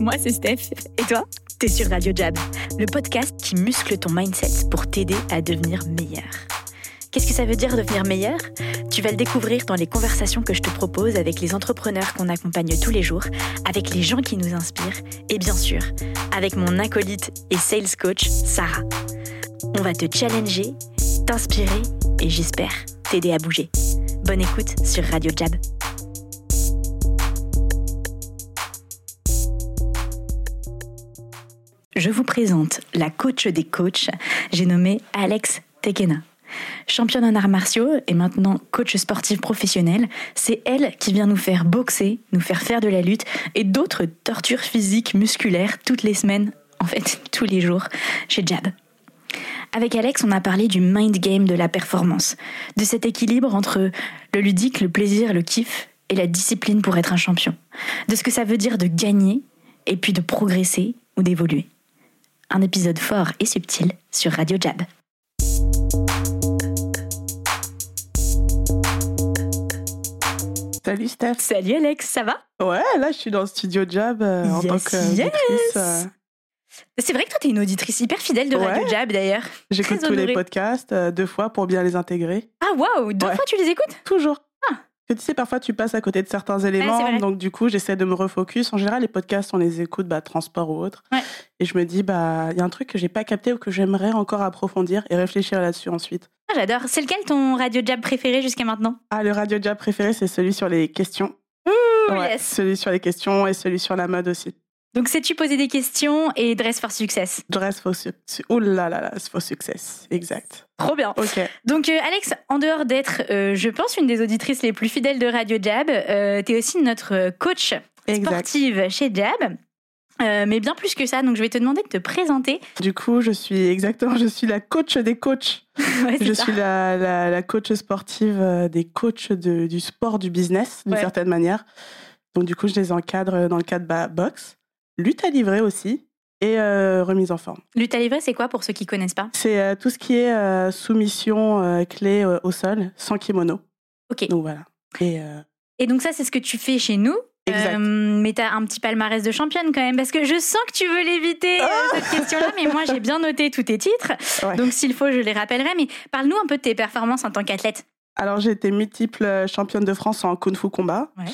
Moi, c'est Steph. Et toi? T'es sur Radio Jab, le podcast qui muscle ton mindset pour t'aider à devenir meilleur. Qu'est-ce que ça veut dire devenir meilleur? Tu vas le découvrir dans les conversations que je te propose avec les entrepreneurs qu'on accompagne tous les jours, avec les gens qui nous inspirent et bien sûr, avec mon acolyte et sales coach, Sarah. On va te challenger, t'inspirer et j'espère t'aider à bouger. Bonne écoute sur Radio Jab. Je vous présente la coach des coachs, j'ai nommé Alex Tekena. Championne en arts martiaux et maintenant coach sportif professionnel, c'est elle qui vient nous faire boxer, nous faire faire de la lutte et d'autres tortures physiques, musculaires toutes les semaines, en fait tous les jours, chez Jab. Avec Alex, on a parlé du mind game de la performance, de cet équilibre entre le ludique, le plaisir, le kiff et la discipline pour être un champion, de ce que ça veut dire de gagner et puis de progresser ou d'évoluer. Un épisode fort et subtil sur Radio Jab. Salut Steph. Salut Alex, ça va? Ouais, là je suis dans le studio Jab euh, en Yes, tant que yes. auditrice, euh, C'est vrai que toi, t'es une auditrice hyper fidèle de Radio Ouais. Jab d'ailleurs. J'écoute tous les podcasts euh, deux fois pour bien les intégrer. Ah waouh, deux Ouais. fois tu les écoutes? Toujours. Ah. Que tu sais, parfois tu passes à côté de certains éléments, donc du coup j'essaie de me refocus. En général, les podcasts, on les écoute, bah, transport ou autre. Ouais. Et je me dis, bah, il y a un truc que j'ai pas capté ou que j'aimerais encore approfondir et réfléchir là-dessus ensuite. Ah, J'adore. C'est lequel ton Radio Jab préféré jusqu'à maintenant? Ah, le radio Jab préféré, c'est celui sur les questions. Ouh, Ouais, yes. Celui sur les questions et celui sur la mode aussi. Donc, sais-tu poser des questions et dress for success? Dress for success. Ouh là là là, for success. Exact. Trop bien. Ok. Donc, euh, Alex, en dehors d'être, euh, je pense, une des auditrices les plus fidèles de Radio Jab, euh, t'es aussi notre euh, coach Exact. sportive chez Jab. Euh, mais bien plus que ça, donc je vais te demander de te présenter. Du coup, je suis exactement, je suis la coach des coachs. Ouais, Je ça. suis la, la, la coach sportive des coachs de- du sport, du business, d'une Ouais. certaine manière. Donc, du coup, je les encadre dans le cadre bah, boxe, lutte à livrer aussi et euh, remise en forme. Lutte à livrer, c'est quoi pour ceux qui connaissent pas? C'est euh, tout ce qui est euh, soumission clé au sol, sans kimono. Ok. Donc, voilà. Et Et donc ça, c'est ce que tu fais chez nous. Exact. Mais t'as un petit palmarès de championne quand même, parce que je sens que tu veux l'éviter euh, cette question-là, mais moi j'ai bien noté tous tes titres, ouais. donc s'il faut je les rappellerai. Mais parle-nous un peu de tes performances en tant qu'athlète. Alors, j'ai été multiple championne de France en Kung Fu combat. Ouais.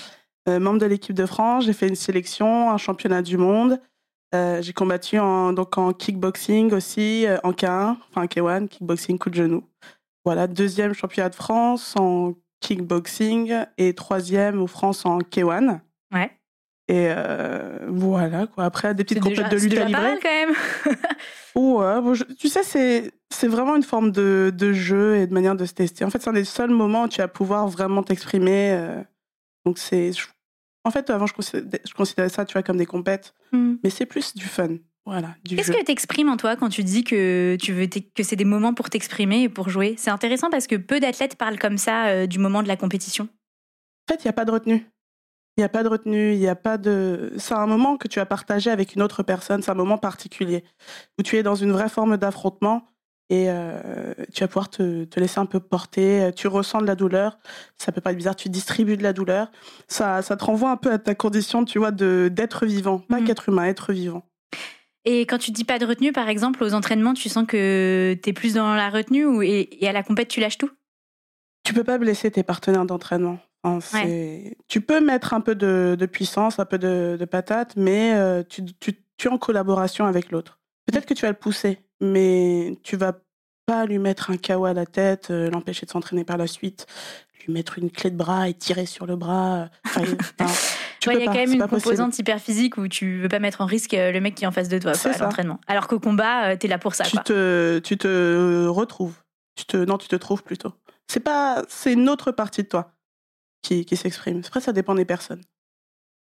Euh, membre de l'équipe de France, j'ai fait une sélection, un championnat du monde. Euh, j'ai combattu en, donc en kickboxing aussi, euh, en K1, enfin K1, kickboxing, coup de genou. Voilà, deuxième championnat de France en kickboxing et troisième en France en K1. Ouais. Et euh, voilà, quoi. Après, des petites compètes de lutte déjà pas livrer. mal quand même. Ouais, bon, je- tu sais, c'est, c'est vraiment une forme de, de jeu et de manière de se tester. En fait, c'est un des seuls moments où tu vas pouvoir vraiment t'exprimer. euh, donc, c'est. je- En fait, avant, je considérais, je considérais ça, tu vois, comme des compètes. Hmm. Mais c'est plus du fun. Voilà, Qu'est-ce que t'exprimes en toi quand tu dis que tu veux que c'est des moments pour t'exprimer et pour jouer? C'est intéressant parce que peu d'athlètes parlent comme ça euh, du moment de la compétition. En fait, il n'y a pas de retenue. Il n'y a pas de retenue, il n'y a pas de. C'est un moment que tu as partagé avec une autre personne, c'est un moment particulier, où tu es dans une vraie forme d'affrontement et euh, tu vas pouvoir te, te laisser un peu porter, tu ressens de la douleur, ça peut pas être bizarre, tu distribues de la douleur, ça, ça te renvoie un peu à ta condition, tu vois, de d'être vivant, pas Mhm. qu'être humain, être vivant. Et quand tu dis pas de retenue, par exemple, aux entraînements, tu sens que t'es plus dans la retenue ou, et, et à la compète, tu lâches tout? Tu peux pas blesser tes partenaires d'entraînement. Enfin, c'est- Tu peux mettre un peu de, de puissance, un peu de, de patate, mais euh, tu, tu, tu es en collaboration avec l'autre. Peut-être que tu vas le pousser, mais tu vas pas lui mettre un KO à la tête, euh, l'empêcher de s'entraîner par la suite, lui mettre une clé de bras et tirer sur le bras. Enfin, enfin, tu Ouais, il y a pas, quand même une possible. composante hyper physique où tu veux pas mettre en risque euh, le mec qui est en face de toi quoi, à l'entraînement. Alors qu'au combat, euh, t'es là pour ça. tu Quoi. te, tu te retrouves. Tu te, non, tu te trouves plutôt. C'est pas, c'est une autre partie de toi qui, qui s'exprime. Après, ça dépend des personnes.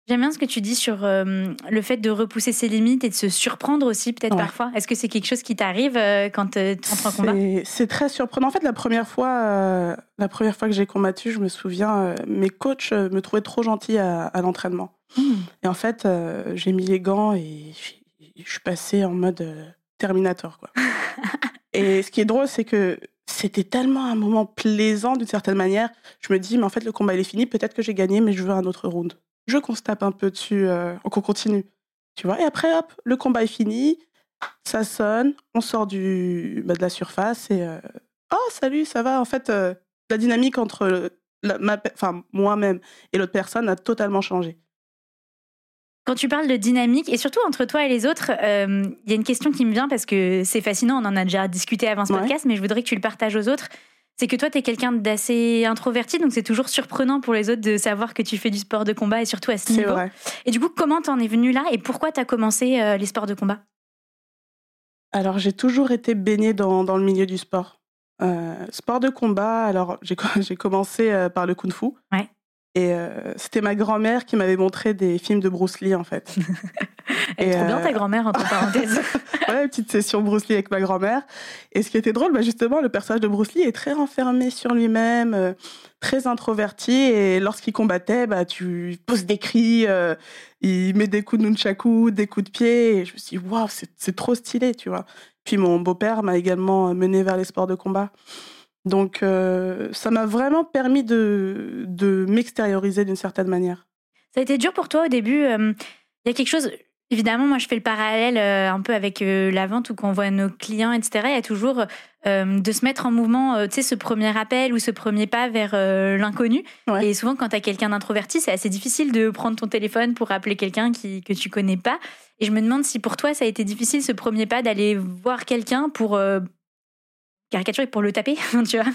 J'aime bien ce que tu dis sur euh, le fait de repousser ses limites et de se surprendre aussi peut-être Ouais. parfois. Est-ce que c'est quelque chose qui t'arrive euh, quand euh, tu entres en combat? C'est- très surprenant. En fait, la première fois, euh, la première fois que j'ai combattu, je me souviens, mes coachs me trouvaient trop gentil à, à l'entraînement. Hmm. Et en fait, j'ai mis les gants et je suis passée en mode Terminator. Quoi. et ce qui est drôle, c'est que c'était tellement un moment plaisant d'une certaine manière. Je me dis, mais en fait, le combat il est fini. Peut-être que j'ai gagné, mais je veux un autre round. Je qu'on se tape un peu dessus, euh, qu'on continue. Tu vois, et après, hop, le combat est fini, ça sonne, on sort du, bah, de la surface et euh, oh, salut, ça va. En fait, euh, la dynamique entre moi-même et l'autre personne a totalement changé. Quand tu parles de dynamique, et surtout entre toi et les autres, euh, il y a une question qui me vient parce que c'est fascinant, on en a déjà discuté avant ce podcast, mais je voudrais que tu le partages aux autres. C'est que toi, tu es quelqu'un d'assez introverti, donc c'est toujours surprenant pour les autres de savoir que tu fais du sport de combat et surtout à ce niveau. Vrai. Et du coup, comment t'en es venu là et pourquoi tu as commencé euh, les sports de combat? Alors, j'ai toujours été baignée dans, dans, le milieu du sport. Euh, sport de combat, alors j'ai commencé par le kung fu. Ouais. Et euh, c'était ma grand-mère qui m'avait montré des films de Bruce Lee, en fait. Elle est trop bien, ta euh, grand-mère, entre parenthèses. ouais, petite session Bruce Lee avec ma grand-mère. Et ce qui était drôle, bah justement, le personnage de Bruce Lee est très renfermé sur lui-même, euh, très introverti. Et lorsqu'il combattait, bah, tu poses des cris, il met des coups de nunchaku, des coups de pied. Et je me suis dit, waouh, c'est trop stylé, tu vois. Puis mon beau-père m'a également mené vers les sports de combat. Donc, euh, ça m'a vraiment permis de, de m'extérioriser d'une certaine manière. Ça a été dur pour toi au début. Euh, il y a quelque chose, évidemment, moi je fais le parallèle euh, un peu avec la vente ou quand on voit nos clients, etc. Il y a toujours de se mettre en mouvement, tu sais, ce premier appel ou ce premier pas vers l'inconnu. Et souvent, quand tu as quelqu'un d'introverti, c'est assez difficile de prendre ton téléphone pour appeler quelqu'un qui, que tu connais pas. Et je me demande si pour toi, ça a été difficile ce premier pas d'aller voir quelqu'un pour caricature pour le taper, tu vois.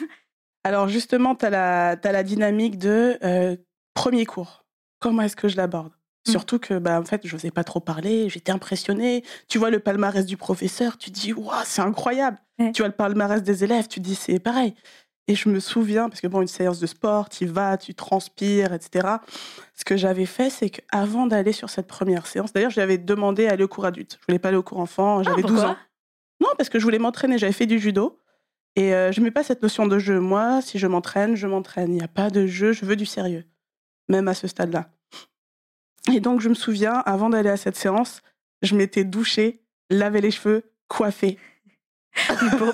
Alors justement, tu as la, as la dynamique de euh, premier cours. Comment est-ce que je l'aborde? Mm. Surtout que, bah, en fait, je n'osais pas trop parler, j'étais impressionnée. Tu vois le palmarès du professeur, tu dis, waouh, c'est incroyable. Tu vois le palmarès des élèves, tu dis, c'est pareil. Et je me souviens, parce que bon, une séance de sport, tu vas, tu transpires, etc. Ce que j'avais fait, c'est qu'avant d'aller sur cette première séance, d'ailleurs, j'avais demandé à aller au cours adulte. Je voulais pas aller au cours enfant, j'avais 12 ah, ans. Non, parce que je voulais m'entraîner, j'avais fait du judo. Et euh, je mets pas cette notion de jeu. Moi, si je m'entraîne, je m'entraîne. Il n'y a pas de jeu, je veux du sérieux, même à ce stade-là. Et donc, je me souviens, avant d'aller à cette séance, je m'étais douchée, lavé les cheveux, coiffée.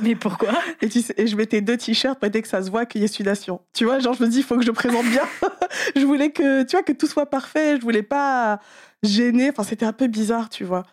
mais pourquoi? Et, et, je mettais deux t-shirts pour que ça se voit qu'il y ait sudation. Tu vois, genre je me dis, il faut que je présente bien. je voulais que, tu vois, que tout soit parfait. Je voulais pas gêner. Enfin, c'était un peu bizarre, tu vois.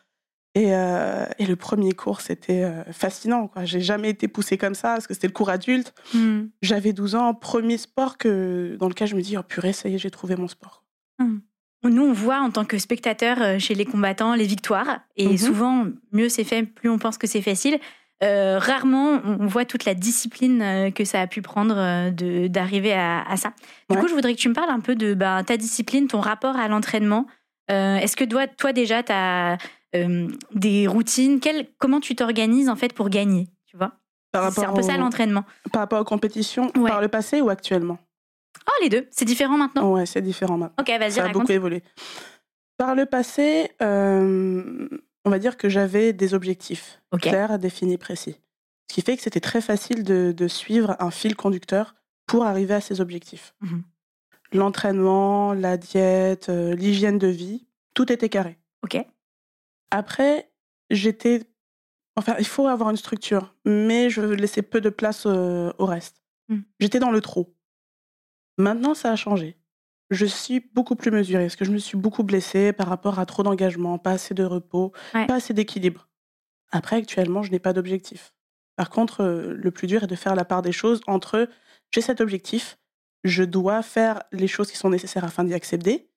Euh, et, le premier cours, c'était euh, fascinant. Quoi. J'ai jamais été poussée comme ça, parce que c'était le cours adulte. Hmm. J'avais 12 ans, premier sport que, dans lequel je me dis, oh purée, ça y est, j'ai trouvé mon sport. Hmm. Nous, on voit en tant que spectateur euh, chez les combattants les victoires. Et mhm. souvent, mieux c'est fait, plus on pense que c'est facile. rarement, on voit toute la discipline que ça a pu prendre d'arriver à, ça. Du coup, je voudrais que tu me parles un peu de bah, ta discipline, ton rapport à l'entraînement. Est-ce que toi, toi déjà, tu as euh, des routines Comment tu t'organises en fait pour gagner Tu vois? C'est un peu ça l'entraînement. Par rapport aux compétitions, par le passé ou actuellement? Oh, les deux. C'est différent maintenant Ouais, c'est différent maintenant. Ok, vas-y, Ça a beaucoup évolué. Par le passé, euh, on va dire que j'avais des objectifs clairs, définis, précis. Ce qui fait que c'était très facile de, suivre un fil conducteur pour arriver à ces objectifs. Mhm. L'entraînement, la diète, euh, l'hygiène de vie, tout était carré. Ok. Après, j'étais. Enfin, il faut avoir une structure, mais je laissais peu de place euh, au reste. Mmh. J'étais dans le trop. Maintenant, ça a changé. Je suis beaucoup plus mesurée parce que je me suis beaucoup blessée par rapport à trop d'engagement, pas assez de repos, pas assez d'équilibre. Après, actuellement, je n'ai pas d'objectif. Par contre, euh, le plus dur est de faire la part des choses entre j'ai cet objectif, je dois faire les choses qui sont nécessaires afin d'y accéder.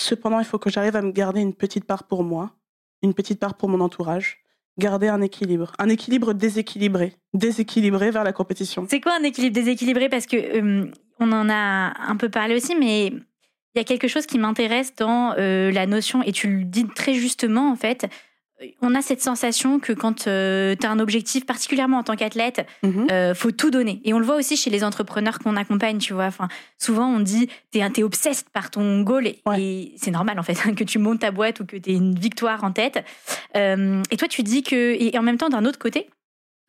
Cependant, il faut que j'arrive à me garder une petite part pour moi, une petite part pour mon entourage, garder un équilibre, un équilibre déséquilibré, déséquilibré vers la compétition. C'est quoi un équilibre déséquilibré? Parce que euh, on en a un peu parlé aussi, mais il y a quelque chose qui m'intéresse dans euh, la notion, et tu le dis très justement en fait, on a cette sensation que quand euh, tu as un objectif, particulièrement en tant qu'athlète, mhm. euh, faut tout donner. Et on le voit aussi chez les entrepreneurs qu'on accompagne, tu vois. Enfin, souvent, on dit, t'es es obsesse par ton goal. Et, c'est normal, en fait, que tu montes ta boîte ou que tu aies une victoire en tête. Euh, et toi, tu dis que... Et en même temps, d'un autre côté,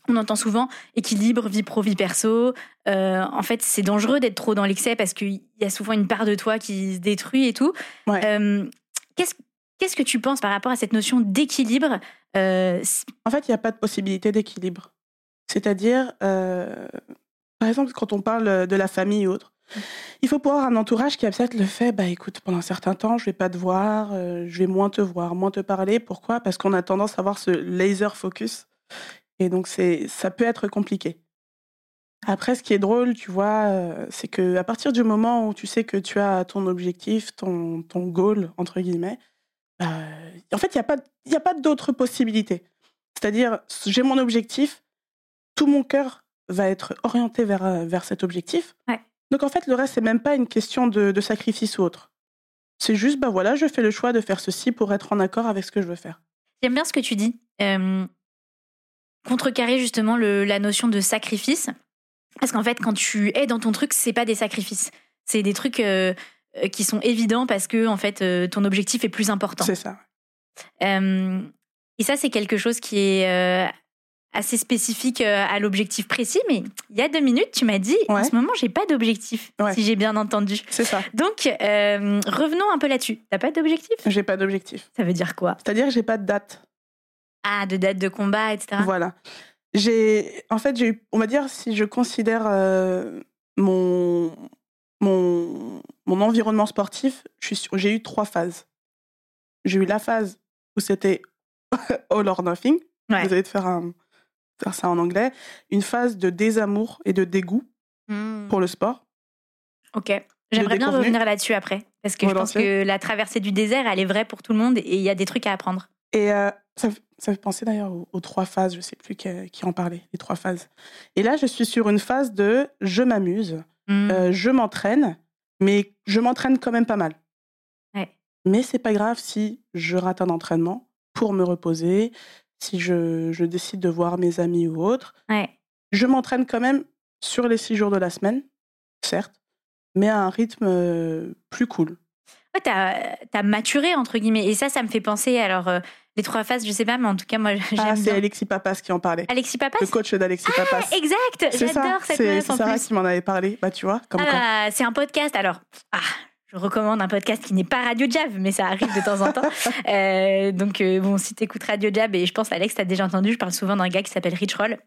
on entend souvent équilibre, vie pro, vie perso. en fait, c'est dangereux d'être trop dans l'excès parce qu'il y a souvent une part de toi qui se détruit et tout. Qu'est-ce Qu'est-ce que tu penses par rapport à cette notion d'équilibre euh, En fait, il n'y a pas de possibilité d'équilibre. C'est-à-dire, euh, par exemple, quand on parle de la famille ou autre, Il faut pouvoir un entourage qui accepte le fait, bah écoute, pendant un certain temps, je vais pas te voir, euh, je vais moins te voir, moins te parler. Pourquoi? Parce qu'on a tendance à avoir ce laser focus. Et donc, c'est, ça peut être compliqué. Après, ce qui est drôle, tu vois, euh, c'est que à partir du moment où tu sais que tu as ton objectif, ton, ton goal, entre guillemets, en fait, il n'y a pas, y a pas d'autre possibilité. C'est-à-dire, j'ai mon objectif, tout mon cœur va être orienté vers, vers cet objectif. Donc en fait, le reste, c'est même pas une question de, sacrifice ou autre. C'est juste, bah voilà, je fais le choix de faire ceci pour être en accord avec ce que je veux faire. J'aime bien ce que tu dis. Euh, contrecarrer justement la notion de sacrifice. Parce qu'en fait, quand tu es dans ton truc, c'est pas des sacrifices. C'est des trucs euh, qui sont évidents parce que en fait, ton objectif est plus important. C'est ça. et ça, c'est quelque chose qui est assez spécifique euh, à l'objectif précis, mais il y a deux minutes, tu m'as dit, en ce moment, j'ai pas d'objectif, si j'ai bien entendu. C'est ça. Donc, euh, revenons un peu là-dessus. T'as pas d'objectif? J'ai pas d'objectif. Ça veut dire quoi? C'est-à-dire que j'ai pas de date. Ah, de date de combat, etc. Voilà. J'ai, en fait, j'ai eu, on va dire, si je considère euh, mon, mon, mon environnement sportif, j'ai eu trois phases. J'ai eu la phase où c'était all or nothing. Vous allez te faire un, faire ça en anglais, une phase de désamour et de dégoût hmm. pour le sport. Ok. J'aimerais bien revenir là-dessus après, parce que je pense que la traversée du désert, elle est vraie pour tout le monde et il y a des trucs à apprendre. Et euh, ça, ça, fait penser d'ailleurs aux, trois phases, je ne sais plus qui, en parlait, les trois phases. Et là, je suis sur une phase de je m'amuse, hmm. euh, je m'entraîne, mais je m'entraîne quand même pas mal. Ouais. Mais c'est pas grave si je rate un entraînement pour me reposer, si je, décide de voir mes amis ou autres. Je m'entraîne quand même sur les six jours de la semaine, certes, mais à un rythme euh, plus cool. Ouais, t'as as maturé, entre guillemets. Et ça, ça me fait penser, alors, euh, les trois phases, je sais pas, mais en tout cas, moi, j'aime Ah, c'est Alexis Papas qui en parlait. Alexis Papas Le coach d'Alexis ah, Papas. exact J'adore cette C'est Sarah qui m'en avait parlé, bah tu vois, comme ah, C'est un podcast, alors... Ah, je recommande un podcast qui n'est pas Radio Jab, mais ça arrive de temps en temps. Euh, donc, euh, bon, si tu écoutes Radio Jab, et je pense, Alex, tu as déjà entendu, je parle souvent d'un gars qui s'appelle Rich Roll.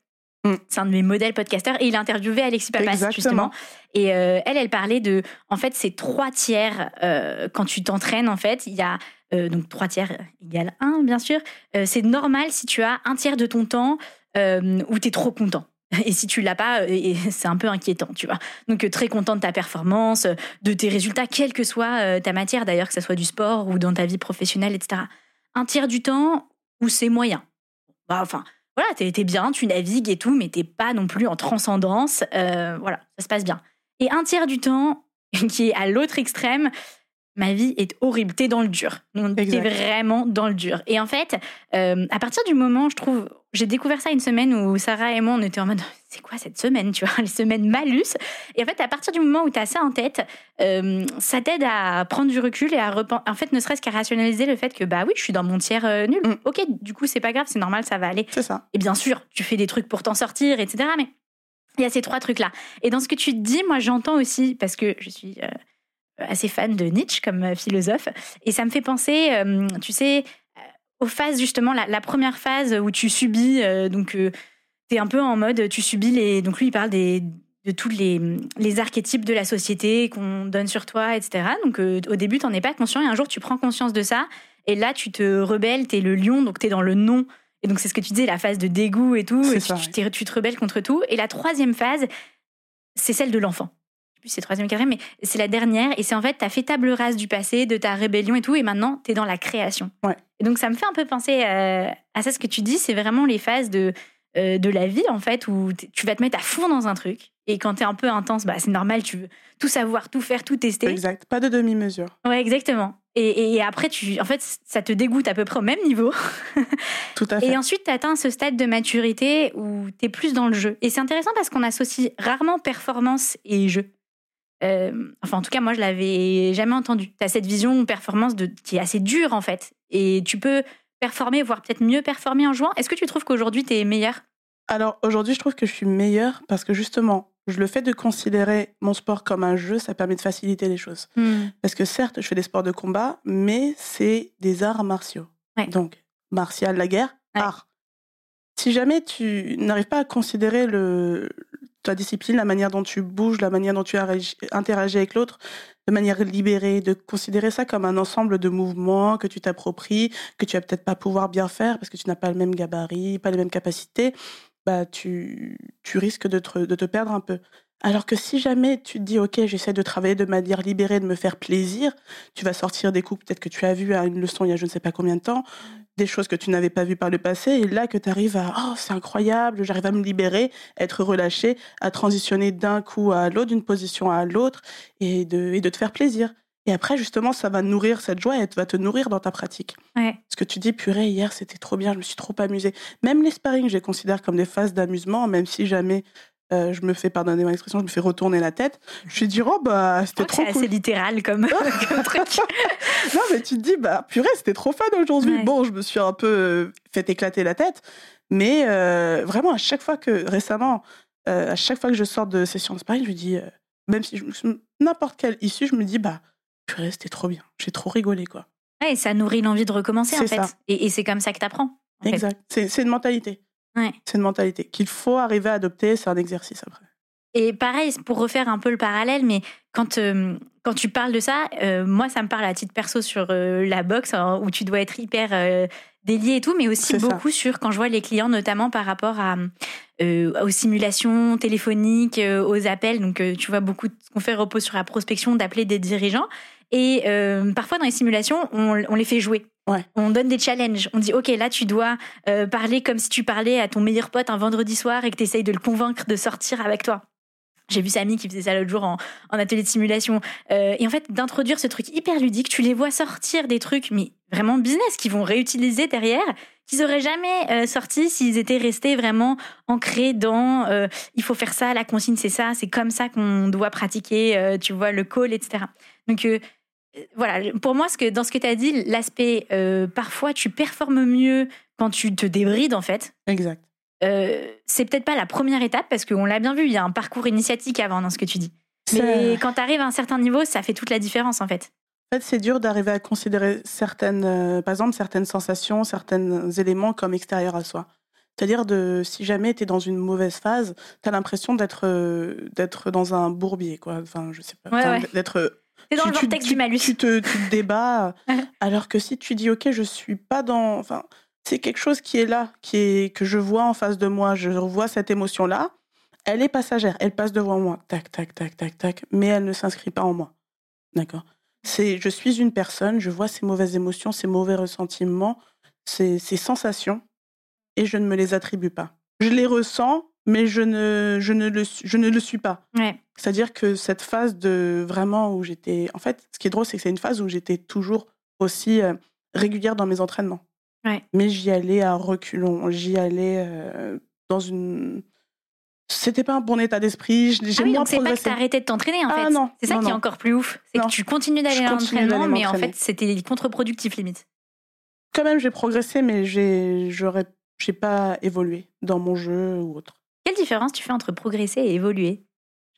Mm. C'est un de mes modèles podcasteurs et il a interviewé Alexis Papas justement. Et euh, elle, elle parlait de, en fait, c'est trois tiers quand tu t'entraînes. En fait, il y a donc trois tiers égale un, bien sûr. c'est normal si tu as un tiers de ton temps où tu es trop content. Et si tu l'as pas, euh, c'est un peu inquiétant, tu vois. Donc euh, très content de ta performance, euh, de tes résultats, quelle que soit ta matière d'ailleurs, que ce soit du sport ou dans ta vie professionnelle, etc. Un tiers du temps où c'est moyen. Bah, enfin, voilà, t'es es bien, tu navigues et tout, mais t'es pas non plus en transcendance. voilà, ça se passe bien. Et un tiers du temps qui est à l'autre extrême, ma vie est horrible, t'es dans le dur. T'es vraiment dans le dur. Et en fait, à partir du moment, je trouve, j'ai découvert ça une semaine où Sarah et moi, on était en mode c'est quoi cette semaine, tu vois, les semaines malus. Et en fait, à partir du moment où tu as ça en tête, euh, ça t'aide à prendre du recul et à en fait, ne serait-ce qu'à rationaliser le fait que bah oui, je suis dans mon tiers euh, nul. Mm. Ok, du coup, c'est pas grave, c'est normal, ça va aller. C'est ça. Et bien sûr, tu fais des trucs pour t'en sortir, etc. Mais il y a ces trois trucs-là. Et dans ce que tu dis, moi, j'entends aussi, parce que je suis euh, assez fan de Nietzsche comme philosophe, et ça me fait penser, tu sais, aux phases justement, la, première phase où tu subis, euh, donc euh, tu es un peu en mode, tu subis les. Donc lui, il parle des, de tous les, les archétypes de la société qu'on donne sur toi, etc. Donc euh, au début, tu n'en es pas conscient et un jour, tu prends conscience de ça et là, tu te rebelles, tu es le lion, donc tu es dans le non. Et donc c'est ce que tu disais, la phase de dégoût et tout, et tu, tu te rebelles contre tout. Et la troisième phase, c'est celle de l'enfant plus c'est troisième quatrième, mais c'est la dernière. Et c'est en fait, tu as fait table rase du passé, de ta rébellion et tout, et maintenant, tu es dans la création. Et donc, ça me fait un peu penser euh, à ça, ce que tu dis, c'est vraiment les phases de, euh, de la vie, en fait, où tu vas te mettre à fond dans un truc. Et quand tu es un peu intense, bah, c'est normal, tu veux tout savoir, tout faire, tout tester. Exact, pas de demi-mesure. Ouais, exactement. Et, et, après, tu, en fait, ça te dégoûte à peu près au même niveau. Tout à fait. Et ensuite, tu atteins ce stade de maturité où tu es plus dans le jeu. Et c'est intéressant parce qu'on associe rarement performance et jeu. Euh, enfin, en tout cas, moi, je l'avais jamais entendu. Tu as cette vision performance de, qui est assez dure, en fait. Et tu peux performer, voire peut-être mieux performer en jouant. Est-ce que tu trouves qu'aujourd'hui, tu es meilleur? Alors, aujourd'hui, je trouve que je suis meilleure parce que justement, je le fait de considérer mon sport comme un jeu, ça permet de faciliter les choses. Hmm. Parce que certes, je fais des sports de combat, mais c'est des arts martiaux. Donc, martial, la guerre, art. Si jamais tu n'arrives pas à considérer le, ta discipline, la manière dont tu bouges, la manière dont tu interagis avec l'autre, de manière libérée, de considérer ça comme un ensemble de mouvements que tu t'appropries, que tu vas peut-être pas pouvoir bien faire parce que tu n'as pas le même gabarit, pas les mêmes capacités, bah tu, tu risques de te, de te perdre un peu. Alors que si jamais tu te dis, OK, j'essaie de travailler de manière libérée, de me faire plaisir, tu vas sortir des coups peut-être que tu as vu à une leçon il y a je ne sais pas combien de temps, des choses que tu n'avais pas vues par le passé, et là que tu arrives à, oh, c'est incroyable, j'arrive à me libérer, être relâché, à transitionner d'un coup à l'autre, d'une position à l'autre, et de, et de te faire plaisir. Et après, justement, ça va nourrir cette joie et va te nourrir dans ta pratique. Ouais. Parce que tu dis, purée, hier, c'était trop bien, je me suis trop amusée. Même les sparring, je les considère comme des phases d'amusement, même si jamais euh, je me fais, pardonner mon expression, je me fais retourner la tête. Je suis dit, oh, bah, c'était trop C'est cool. assez littéral comme, comme truc. non, mais tu te dis, bah, purée, c'était trop fun aujourd'hui. Ouais. Bon, je me suis un peu euh, fait éclater la tête. Mais euh, vraiment, à chaque fois que, récemment, euh, à chaque fois que je sors de session de sparring, je me dis, même si je, n'importe quelle issue, je me dis, bah, purée, c'était trop bien. J'ai trop rigolé, quoi. Ouais, et ça nourrit l'envie de recommencer, en C'est fait. ça. Et, et c'est comme ça que t'apprends. Exact. C'est c'est une mentalité. Ouais. C'est une mentalité qu'il faut arriver à adopter. C'est un exercice après. Et pareil, pour refaire un peu le parallèle, mais quand, euh, quand tu parles de ça, euh, moi, ça me parle à titre perso sur euh, la boxe, hein, où tu dois être hyper délié et tout, mais aussi ça. beaucoup sur quand je vois les clients, notamment par rapport à, aux simulations téléphoniques, aux appels. Donc, tu vois, beaucoup de ce qu'on fait repose sur la prospection d'appeler des dirigeants. Et euh, parfois, dans les simulations, on, on les fait jouer. Ouais. On donne des challenges. On dit, OK, là, tu dois euh, parler comme si tu parlais à ton meilleur pote un vendredi soir et que tu essayes de le convaincre de sortir avec toi. J'ai vu Samy qui faisait ça l'autre jour en, en atelier de simulation. Euh, et en fait, d'introduire ce truc hyper ludique, tu les vois sortir des trucs, mais vraiment business, qu'ils vont réutiliser derrière, qu'ils auraient jamais euh, sorti s'ils étaient restés vraiment ancrés dans euh, il faut faire ça, la consigne c'est ça, c'est comme ça qu'on doit pratiquer, tu vois, le call, etc. Donc voilà, pour moi, ce que, dans ce que tu as dit, l'aspect euh, parfois tu performes mieux quand tu te débrides en fait. Exact. Euh, c'est peut-être pas la première étape parce qu'on l'a bien vu, il y a un parcours initiatique avant dans ce que tu dis. Mais quand tu arrives à un certain niveau, ça fait toute la différence en fait. En fait, c'est dur d'arriver à considérer certaines, euh, par exemple, certaines sensations, certains éléments comme extérieurs à soi. C'est-à-dire de, si jamais tu es dans une mauvaise phase, tu as l'impression d'être euh, d'être dans un bourbier, quoi. Enfin, je sais pas. Ouais, Enfin, ouais. D'être C'est dans tu- le vortex tu- du malus. Tu te, tu te débats. Alors que si tu dis, OK, je suis pas dans. Enfin, c'est quelque chose qui est là, qui est, que je vois en face de moi, je vois cette émotion-là. Elle est passagère, elle passe devant moi. Tac, tac, tac, tac, tac. Mais elle ne s'inscrit pas en moi. D'accord? C'est, Je suis une personne, je vois ces mauvaises émotions, ces mauvais ressentiments, ces, ces sensations, et je ne me les attribue pas. Je les ressens, mais je ne, je ne, le, je ne le suis pas. Ouais. C'est-à-dire que cette phase de vraiment où j'étais. En fait, ce qui est drôle, c'est que c'est une phase où j'étais toujours aussi euh, régulière dans mes entraînements. Ouais. Mais j'y allais à reculons. J'y allais euh, dans une. C'était pas un bon état d'esprit. J'ai Ah oui, moins donc c'est pas que t'as arrêté de t'entraîner en Ah fait. non, c'est ça non, qui est encore plus ouf. C'est que tu continues d'aller à l'entraînement, mais en fait c'était contre-productif limite. Quand même, j'ai progressé, mais j'ai, j'aurais, j'ai pas évolué dans mon jeu ou autre. Quelle différence tu fais entre progresser et évoluer?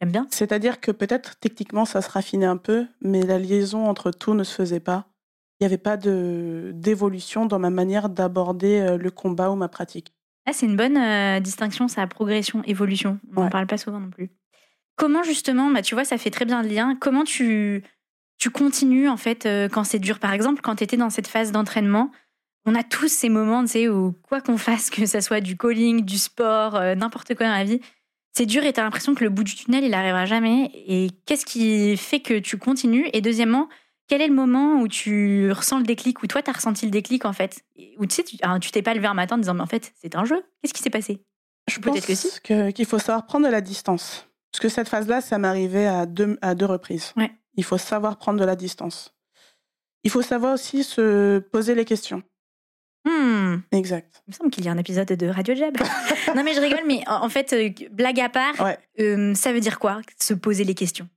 J'aime bien. C'est-à-dire que peut-être techniquement ça se raffinait un peu, mais la liaison entre tout ne se faisait pas. Il n'y avait pas de d'évolution dans ma manière d'aborder euh, le combat ou ma pratique. Ah, c'est une bonne euh, distinction, ça, progression, évolution. On n'en Ouais. parle pas souvent non plus. Comment justement, bah, tu vois, ça fait très bien le lien. Comment tu, tu continues en fait euh, quand c'est dur? Par exemple, quand tu étais dans cette phase d'entraînement, on a tous ces moments, tu sais, où quoi qu'on fasse, que ça soit du calling, du sport, euh, n'importe quoi dans la vie, c'est dur et tu as l'impression que le bout du tunnel, il n'arrivera jamais. Et qu'est-ce qui fait que tu continues? Et deuxièmement, quel est le moment où tu ressens le déclic, où toi, tu as ressenti le déclic en fait? Où tu sais, tu ah, tu t'es pas levé un matin en disant, mais en fait, c'est un jeu. Qu'est-ce qui s'est passé? Je pense que si. que- qu'il faut savoir prendre de la distance. Parce que cette phase-là, ça m'arrivait à deux, à deux reprises. Ouais. Il faut savoir prendre de la distance. Il faut savoir aussi se poser les questions. Hmm, Exact. Il me semble qu'il y a un épisode de Radio Jab. non, mais je rigole, mais en fait, euh, blague à part, Ouais. euh, ça veut dire quoi Se poser les questions?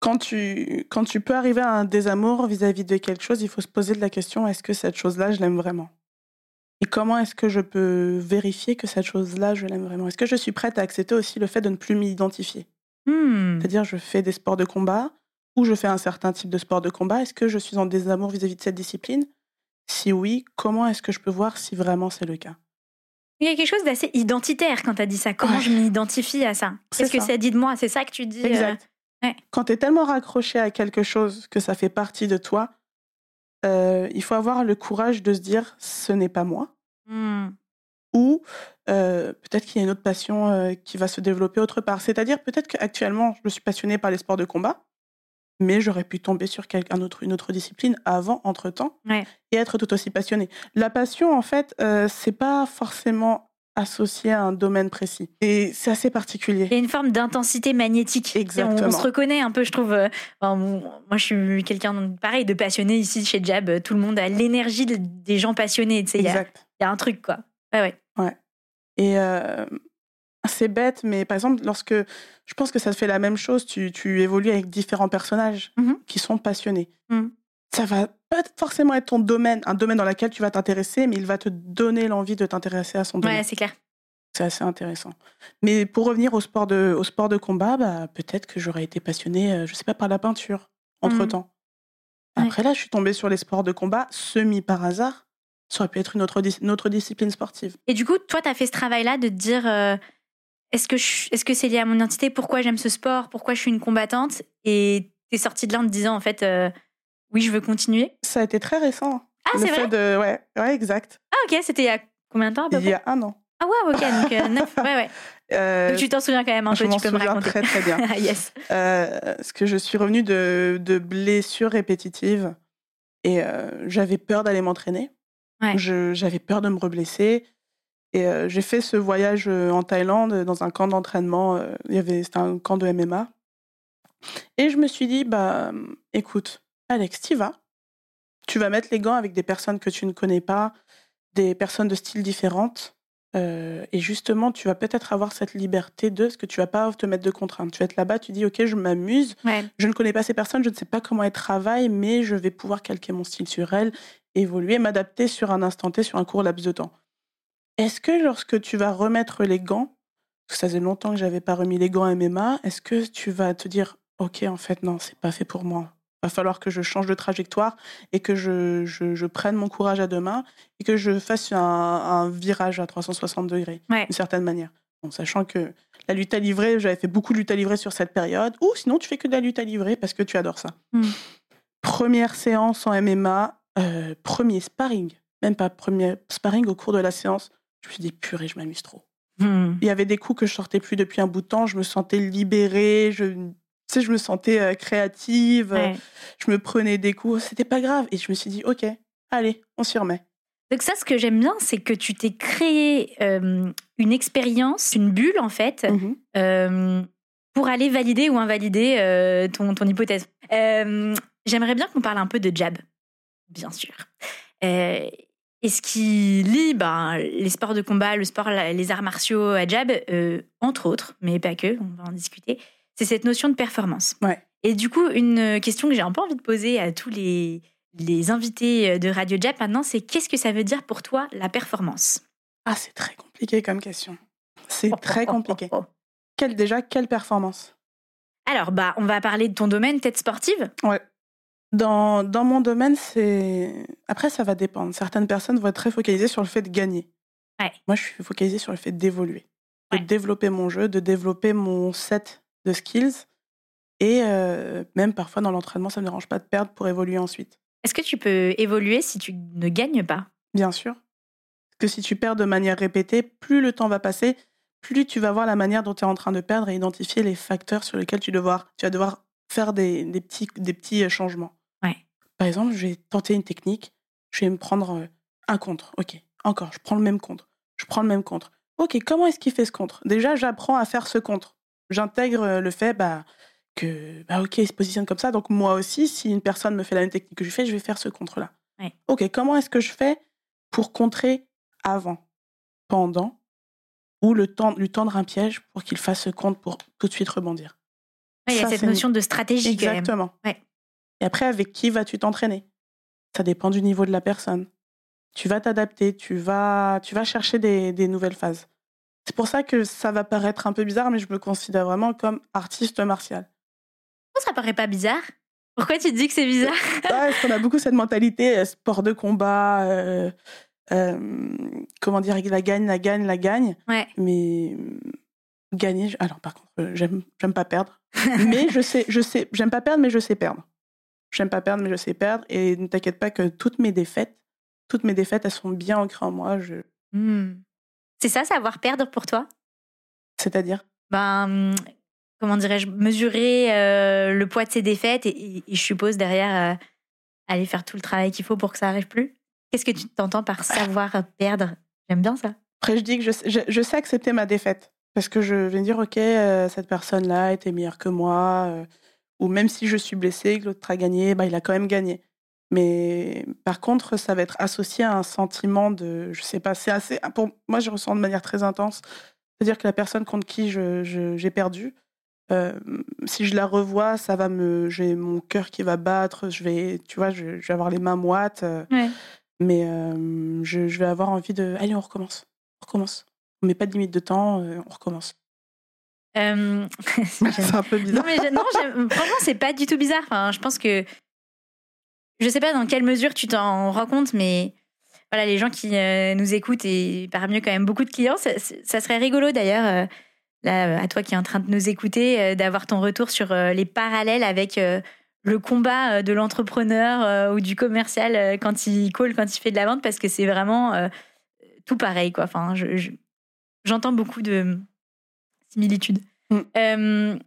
Quand tu, quand tu peux arriver à un désamour vis-à-vis de quelque chose, il faut se poser de la question est-ce que cette chose-là, je l'aime vraiment? Et comment est-ce que je peux vérifier que cette chose-là, je l'aime vraiment? Est-ce que je suis prête à accepter aussi le fait de ne plus m'identifier? Hmm, C'est-à-dire, je fais des sports de combat ou je fais un certain type de sport de combat. Est-ce que je suis en désamour vis-à-vis de cette discipline? Si oui, comment est-ce que je peux voir si vraiment c'est le cas? Il y a quelque chose d'assez identitaire quand tu as dit ça. Comment je m'identifie à ça? Qu'est-ce que ça dit de moi? C'est ça que tu dis Exact. Quand tu es tellement raccroché à quelque chose que ça fait partie de toi, il faut avoir le courage de se dire ce n'est pas moi. Mmh. Ou peut-être qu'il y a une autre passion qui va se développer autre part. C'est-à-dire peut-être qu'actuellement, je suis passionnée par les sports de combat, mais j'aurais pu tomber sur quelqu'un autre, une autre discipline avant, entre-temps, et être tout aussi passionnée. La passion, en fait, c'est pas forcément associé à un domaine précis. Et c'est assez particulier. Il y a une forme d'intensité magnétique. Exactement. On, se reconnaît un peu, je trouve. moi, je suis quelqu'un, pareil, de passionné ici chez Jab. Tout le monde a l'énergie des gens passionnés. exact. Il y, a un truc, quoi. Ouais, ouais. Ouais. Et euh, c'est bête, mais par exemple, lorsque je pense que ça fait la même chose, tu, tu évolues avec différents personnages mmh qui sont passionnés. Mmh. Ça va pas forcément être ton domaine, un domaine dans lequel tu vas t'intéresser, mais il va te donner l'envie de t'intéresser à son domaine. Ouais, c'est clair. C'est assez intéressant. Mais pour revenir au sport de, au sport de combat, bah, peut-être que j'aurais été passionnée, euh, je sais pas, par la peinture, entre-temps. Mmh. Après là, je suis tombée sur les sports de combat semi par hasard ça aurait pu être une autre, autre discipline sportive. Et du coup, toi, tu as fait ce travail-là de te dire euh, est-ce que est-ce que c'est lié à mon identité? Pourquoi j'aime ce sport? Pourquoi je suis une combattante? Et tu es sortie de là en te disant en fait euh, oui, je veux continuer Ça a été très récent. Ah, c'est vrai? de... ouais, ouais, exact. Ah, ok, c'était il y a combien de temps à peu Il y a un an. Ah ouais, ok, donc euh, neuf, ouais, ouais. donc tu t'en souviens quand même un peu, tu peux me raconter. très très bien. yes. parce que je suis revenue de, de blessures répétitives et j'avais peur d'aller m'entraîner. J'avais peur de me reblesser. Et euh, j'ai fait ce voyage euh, en Thaïlande dans un camp d'entraînement. Euh, il y avait c'était un camp de MMA. Et je me suis dit bah écoute, Alex, tu vas. Tu vas mettre les gants avec des personnes que tu ne connais pas, des personnes de styles différentes. et justement, tu vas peut-être avoir cette liberté de ce que tu vas pas te mettre de contraintes. Tu vas être là-bas, tu dis ok, je m'amuse. Je ne connais pas ces personnes, je ne sais pas comment elles travaillent, mais je vais pouvoir calquer mon style sur elles évoluer, m'adapter sur un instant T, sur un court laps de temps. Est-ce que lorsque tu vas remettre les gants, parce que ça faisait longtemps que j'avais pas remis les gants à MMA, est-ce que tu vas te dire, ok, en fait non, c'est pas fait pour moi. Va falloir que je change de trajectoire et que je, je, prenne mon courage à deux mains et que je fasse un, virage à 360 degrés, d'une certaine manière. En sachant que la lutte à livrer, j'avais fait beaucoup de lutte à livrer sur cette période, ou sinon tu fais que de la lutte à livrer parce que tu adores ça. Hmm. Première séance en MMA, euh, premier sparring, même pas premier sparring au cours de la séance, je me suis dit, purée, je m'amuse trop. Hmm. Il y avait des coups que je sortais plus depuis un bout de temps, je me sentais libérée, je, tu sais, je me sentais euh, créative, je me prenais des coups, c'était pas grave. Et je me suis dit, ok, allez, on s'y remet. Donc ça, ce que j'aime bien, c'est que tu t'es créé euh, une expérience, une bulle en fait, mmh pour aller valider ou invalider ton, ton hypothèse. J'aimerais bien qu'on parle un peu de jab bien sûr. Euh, et ce qui lie ben, les sports de combat, le sport, les arts martiaux à jab, euh, entre autres, mais pas que, on va en discuter, c'est cette notion de performance. Et du coup, une question que j'ai un peu envie de poser à tous les, les invités de Radio Jab maintenant, c'est qu'est-ce que ça veut dire pour toi la performance? Ah, c'est très compliqué comme question. C'est très compliqué. Quelle, déjà, quelle performance? Alors, bah, on va parler de ton domaine, tête sportive. Ouais. Dans, dans mon domaine, c'est. Après, ça va dépendre. Certaines personnes vont être très focalisées sur le fait de gagner. Moi, je suis focalisée sur le fait d'évoluer, de développer mon jeu, de développer mon set de skills. Et euh, même parfois, dans l'entraînement, ça ne me dérange pas de perdre pour évoluer ensuite. Est-ce que tu peux évoluer si tu ne gagnes pas? Bien sûr. Parce que si tu perds de manière répétée, plus le temps va passer, plus tu vas voir la manière dont tu es en train de perdre et identifier les facteurs sur lesquels tu, devoir, tu vas devoir faire des, des, petits, des petits euh, changements. Par exemple, je vais tenter une technique, je vais me prendre euh, un contre. Ok, encore, je prends le même contre. Je prends le même contre. Ok, comment est-ce qu'il fait ce contre? Déjà, j'apprends à faire ce contre. J'intègre euh, le fait bah, que, bah, ok, il se positionne comme ça. Donc, moi aussi, si une personne me fait la même technique que je fais, je vais faire ce contre-là. Ok, comment est-ce que je fais pour contrer avant, pendant, ou le temps, lui tendre un piège pour qu'il fasse ce contre pour tout de suite rebondir? Il y a cette notion de stratégie. Exactement. Quand même. Et après, avec qui vas-tu t'entraîner? Ça dépend du niveau de la personne. Tu vas t'adapter, tu vas, tu vas chercher des, des nouvelles phases. C'est pour ça que ça va paraître un peu bizarre, mais je me considère vraiment comme artiste martial. Ça paraît pas bizarre? Pourquoi tu dis que c'est bizarre? Parce qu'on a beaucoup cette mentalité euh, sport de combat, euh, comment dire, la gagne, la gagne, la gagne. Ouais. Mais gagner, alors par contre, j'aime, j'aime pas perdre. mais je sais, je sais, j'aime pas perdre, mais je sais perdre. J'aime pas perdre, mais je sais perdre. Et ne t'inquiète pas que toutes mes défaites, toutes mes défaites, elles sont bien ancrées en moi. Je... Mmh. C'est ça, savoir perdre pour toi? C'est-à-dire? Ben, comment dirais-je, mesurer le poids de ses défaites et, je suppose derrière aller faire tout le travail qu'il faut pour que ça arrive plus? Qu'est-ce que tu t'entends par savoir perdre? J'aime bien ça. Après, je dis que je, je, sais accepter ma défaite. Parce que je vais dire, OK, cette personne-là était meilleure que moi ou même si je suis blessée, que l'autre a gagné, bah, il a quand même gagné. Mais par contre, ça va être associé à un sentiment de, je sais pas, c'est assez, pour moi, je ressens de manière très intense. C'est-à-dire que la personne contre qui j'ai je, perdu, euh, si je la revois, ça va me, j'ai mon cœur qui va battre, je vais, tu vois, je, vais avoir les mains moites, euh, mais euh, je, je, vais avoir envie de, allez, on recommence, on recommence. On met pas de limite de temps, on recommence. Euh, c'est un peu bizarre. Non, mais franchement, c'est pas du tout bizarre. Enfin, je pense que. Je sais pas dans quelle mesure tu t'en rends compte, mais voilà, les gens qui euh, nous écoutent et par mieux quand même beaucoup de clients, ça, serait rigolo d'ailleurs, euh, là, à toi qui es en train de nous écouter, d'avoir ton retour sur les parallèles avec le combat de l'entrepreneur ou du commercial quand il call, quand il fait de la vente, parce que c'est vraiment tout pareil, quoi. Enfin, j'entends beaucoup de similitude. Mm. Euh,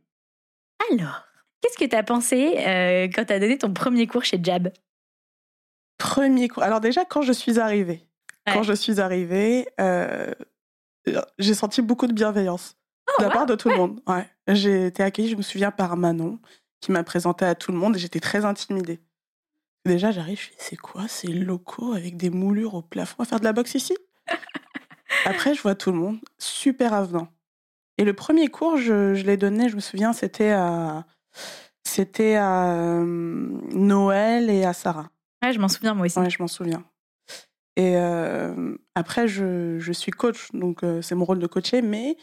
alors, qu'est-ce que tu as pensé euh, quand tu as donné ton premier cours chez Jab? Premier cours. Alors déjà, quand je suis arrivée, quand je suis arrivée, euh, j'ai senti beaucoup de bienveillance oh, de la part de tout le monde. Ouais. J'ai été accueillie, je me souviens, par Manon, qui m'a présenté à tout le monde et j'étais très intimidée. Déjà, j'arrive, je suis c'est quoi ces locaux avec des moulures au plafond à faire de la boxe ici? Après, je vois tout le monde, super avenant. Et le premier cours, je, je l'ai donné, je me souviens, c'était à, c'était à euh, Noël et à Sarah. Ouais, je m'en souviens moi aussi. Ouais, je m'en souviens. Et euh, après, je, je, suis coach, donc euh, c'est mon rôle de coacher, mais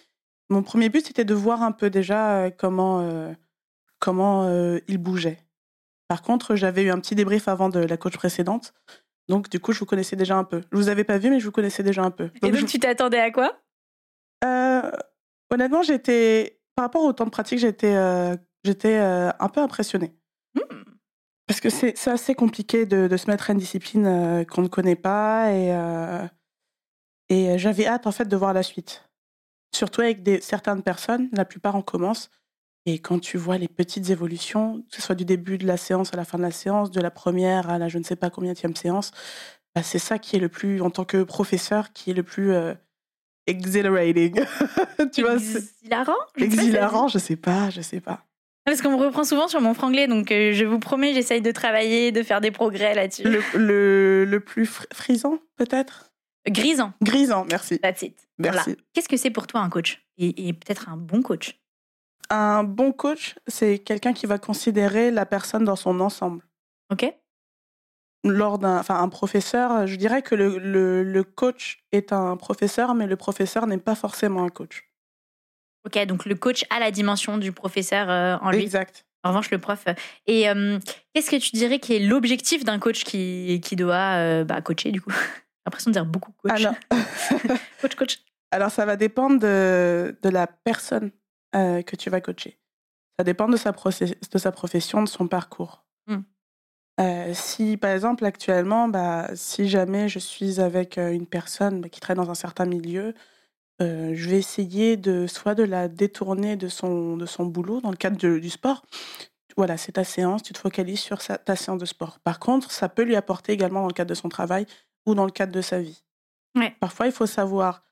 mon premier but, c'était de voir un peu déjà comment, comment il bougeait. Par contre, j'avais eu un petit débrief avant de la coach précédente, donc du coup, je vous connaissais déjà un peu. Je vous avais pas vu, mais je vous connaissais déjà un peu. et donc, tu t'attendais à quoi? Honnêtement, j'étais par rapport au temps de pratique, j'étais euh, j'étais euh, un peu impressionnée. Mmh. Parce que c'est assez compliqué de, de, se mettre à une discipline euh, qu'on ne connaît pas et, et j'avais hâte en fait de voir la suite. Surtout avec des, certaines personnes, la plupart en commence. Et quand tu vois les petites évolutions, que ce soit du début de la séance à la fin de la séance, de la première à la je ne sais pas combien de séance, bah, c'est ça qui est le plus, en tant que professeur, qui est le plus exhilarating. tu vois, exhilarant Exhilarant, je sais pas, je sais pas. Parce qu'on me reprend souvent sur mon franglais, donc euh, je vous promets, j'essaye de travailler, de faire des progrès là-dessus. Le, le, plus frisant, peut-être? Grisant. Grisant, merci. That's it. Merci. Qu'est-ce que c'est pour toi un coach? Et, et peut-être un bon coach? Un bon coach, c'est quelqu'un qui va considérer la personne dans son ensemble. Ok lors d'un, enfin, un professeur, je dirais que le, le, coach est un professeur, mais le professeur n'est pas forcément un coach. Ok, donc le coach a la dimension du professeur euh, en lui. Exact. En revanche, le prof. Euh, et euh, qu'est-ce que tu dirais qui est l'objectif d'un coach qui, qui doit bah, coacher, du coup? J'ai l'impression de dire beaucoup coach. Alors... coach, coach. Alors, ça va dépendre de, de la personne que tu vas coacher. Ça dépend de sa, de sa profession, de son parcours. Hmm. Euh, si, par exemple, actuellement, bah, si jamais je suis avec une personne bah, qui travaille dans un certain milieu, euh, je vais essayer de soit de la détourner de son, de son boulot dans le cadre du sport. Voilà, c'est ta séance, tu te focalises sur ta séance de sport. Par contre, ça peut lui apporter également dans le cadre de son travail ou dans le cadre de sa vie. Parfois, il faut savoir,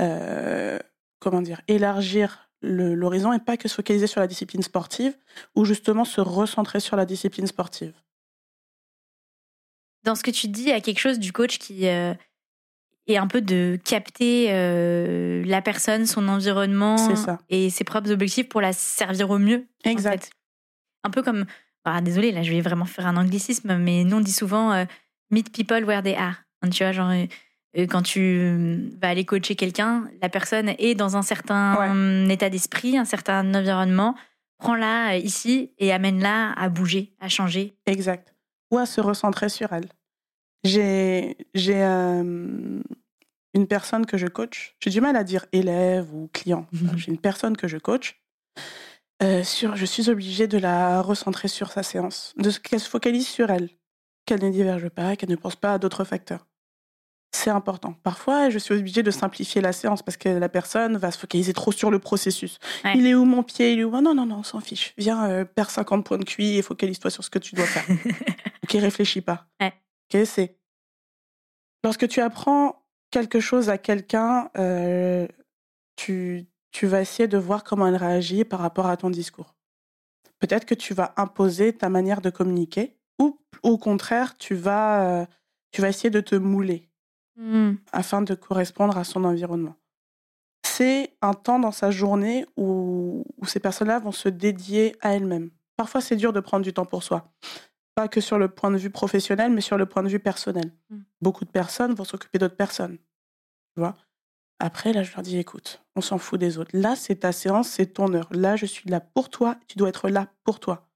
euh, comment dire, élargir l'horizon et pas que se focaliser sur la discipline sportive ou justement se recentrer sur la discipline sportive dans ce que tu dis, il y a quelque chose du coach qui euh, est un peu de capter euh, la personne, son environnement et ses propres objectifs pour la servir au mieux. Exact. Un peu comme, ah, désolé, là je vais vraiment faire un anglicisme, mais nous on dit souvent euh, meet people where they are. Tu vois, genre quand tu vas aller coacher quelqu'un, la personne est dans un certain état d'esprit, un certain environnement. Prends-la ici et amène-la à bouger, à changer. Exact ou à se recentrer sur elle. J'ai j'ai une personne que je coach. J'ai du mal à dire élève ou client. Mhm. J'ai une personne que je coach. sur, je suis obligée de la recentrer sur sa séance, de qu'elle se focalise sur elle, qu'elle ne diverge pas, qu'elle ne pense pas à d'autres facteurs c'est important. Parfois, je suis obligée de simplifier la séance parce que la personne va se focaliser trop sur le processus. Il est où mon pied? Il est où? Non, non, non, on s'en fiche. Viens, euh, perds 50 points de QI et focalise-toi sur ce que tu dois faire. ok, réfléchis pas. Ok, c'est. Lorsque tu apprends quelque chose à quelqu'un, euh, tu, tu vas essayer de voir comment elle réagit par rapport à ton discours. Peut-être que tu vas imposer ta manière de communiquer ou au contraire, tu vas, euh, tu vas essayer de te mouler Mmh. afin de correspondre à son environnement. C'est un temps dans sa journée où, ces personnes-là vont se dédier à elles-mêmes. Parfois, c'est dur de prendre du temps pour soi. Pas que sur le point de vue professionnel, mais sur le point de vue personnel. Mmh. Beaucoup de personnes vont s'occuper d'autres personnes. Tu vois? Après, là, je leur dis, écoute, on s'en fout des autres. Là, c'est ta séance, c'est ton heure. Là, je suis là pour toi, tu dois être là pour toi.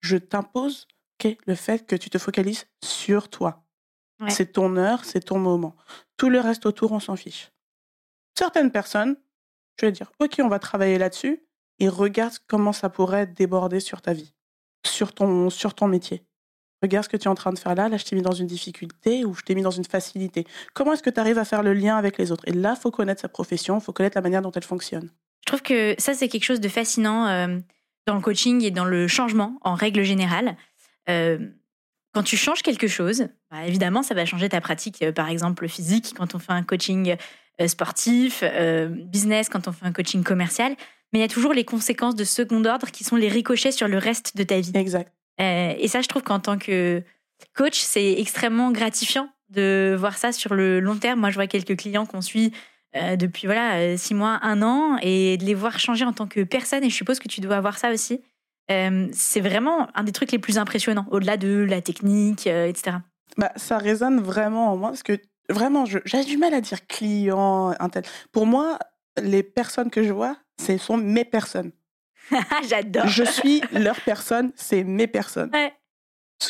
Je t'impose le fait que tu te focalises sur toi. C'est ton heure, c'est ton moment. Tout le reste autour, on s'en fiche. Certaines personnes, je vais dire, OK, on va travailler là-dessus et regarde comment ça pourrait déborder sur ta vie, sur ton, sur ton métier. Regarde ce que tu es en train de faire là. Là, je t'ai mis dans une difficulté ou je t'ai mis dans une facilité. Comment est-ce que tu arrives à faire le lien avec les autres? Et là, il faut connaître sa profession, il faut connaître la manière dont elle fonctionne. Je trouve que ça, c'est quelque chose de fascinant euh, dans le coaching et dans le changement en règle générale. Euh, quand tu changes quelque chose, bah, évidemment, ça va changer ta pratique, euh, par exemple physique, quand on fait un coaching euh, sportif, euh, business, quand on fait un coaching commercial. Mais il y a toujours les conséquences de second ordre qui sont les ricochets sur le reste de ta vie. Exact. et ça, je trouve qu'en tant que coach, c'est extrêmement gratifiant de voir ça sur le long terme. Moi, je vois quelques clients qu'on suit depuis voilà six mois, un an, et de les voir changer en tant que personne. Et je suppose que tu dois avoir ça aussi. Euh, c'est vraiment un des trucs les plus impressionnants, au-delà de la technique, euh, etc. Bah, ça résonne vraiment en moi, parce que vraiment, j'ai du mal à dire client, un tel. Pour moi, les personnes que je vois, ce sont mes personnes. J'adore. Je suis leur personne, c'est mes personnes.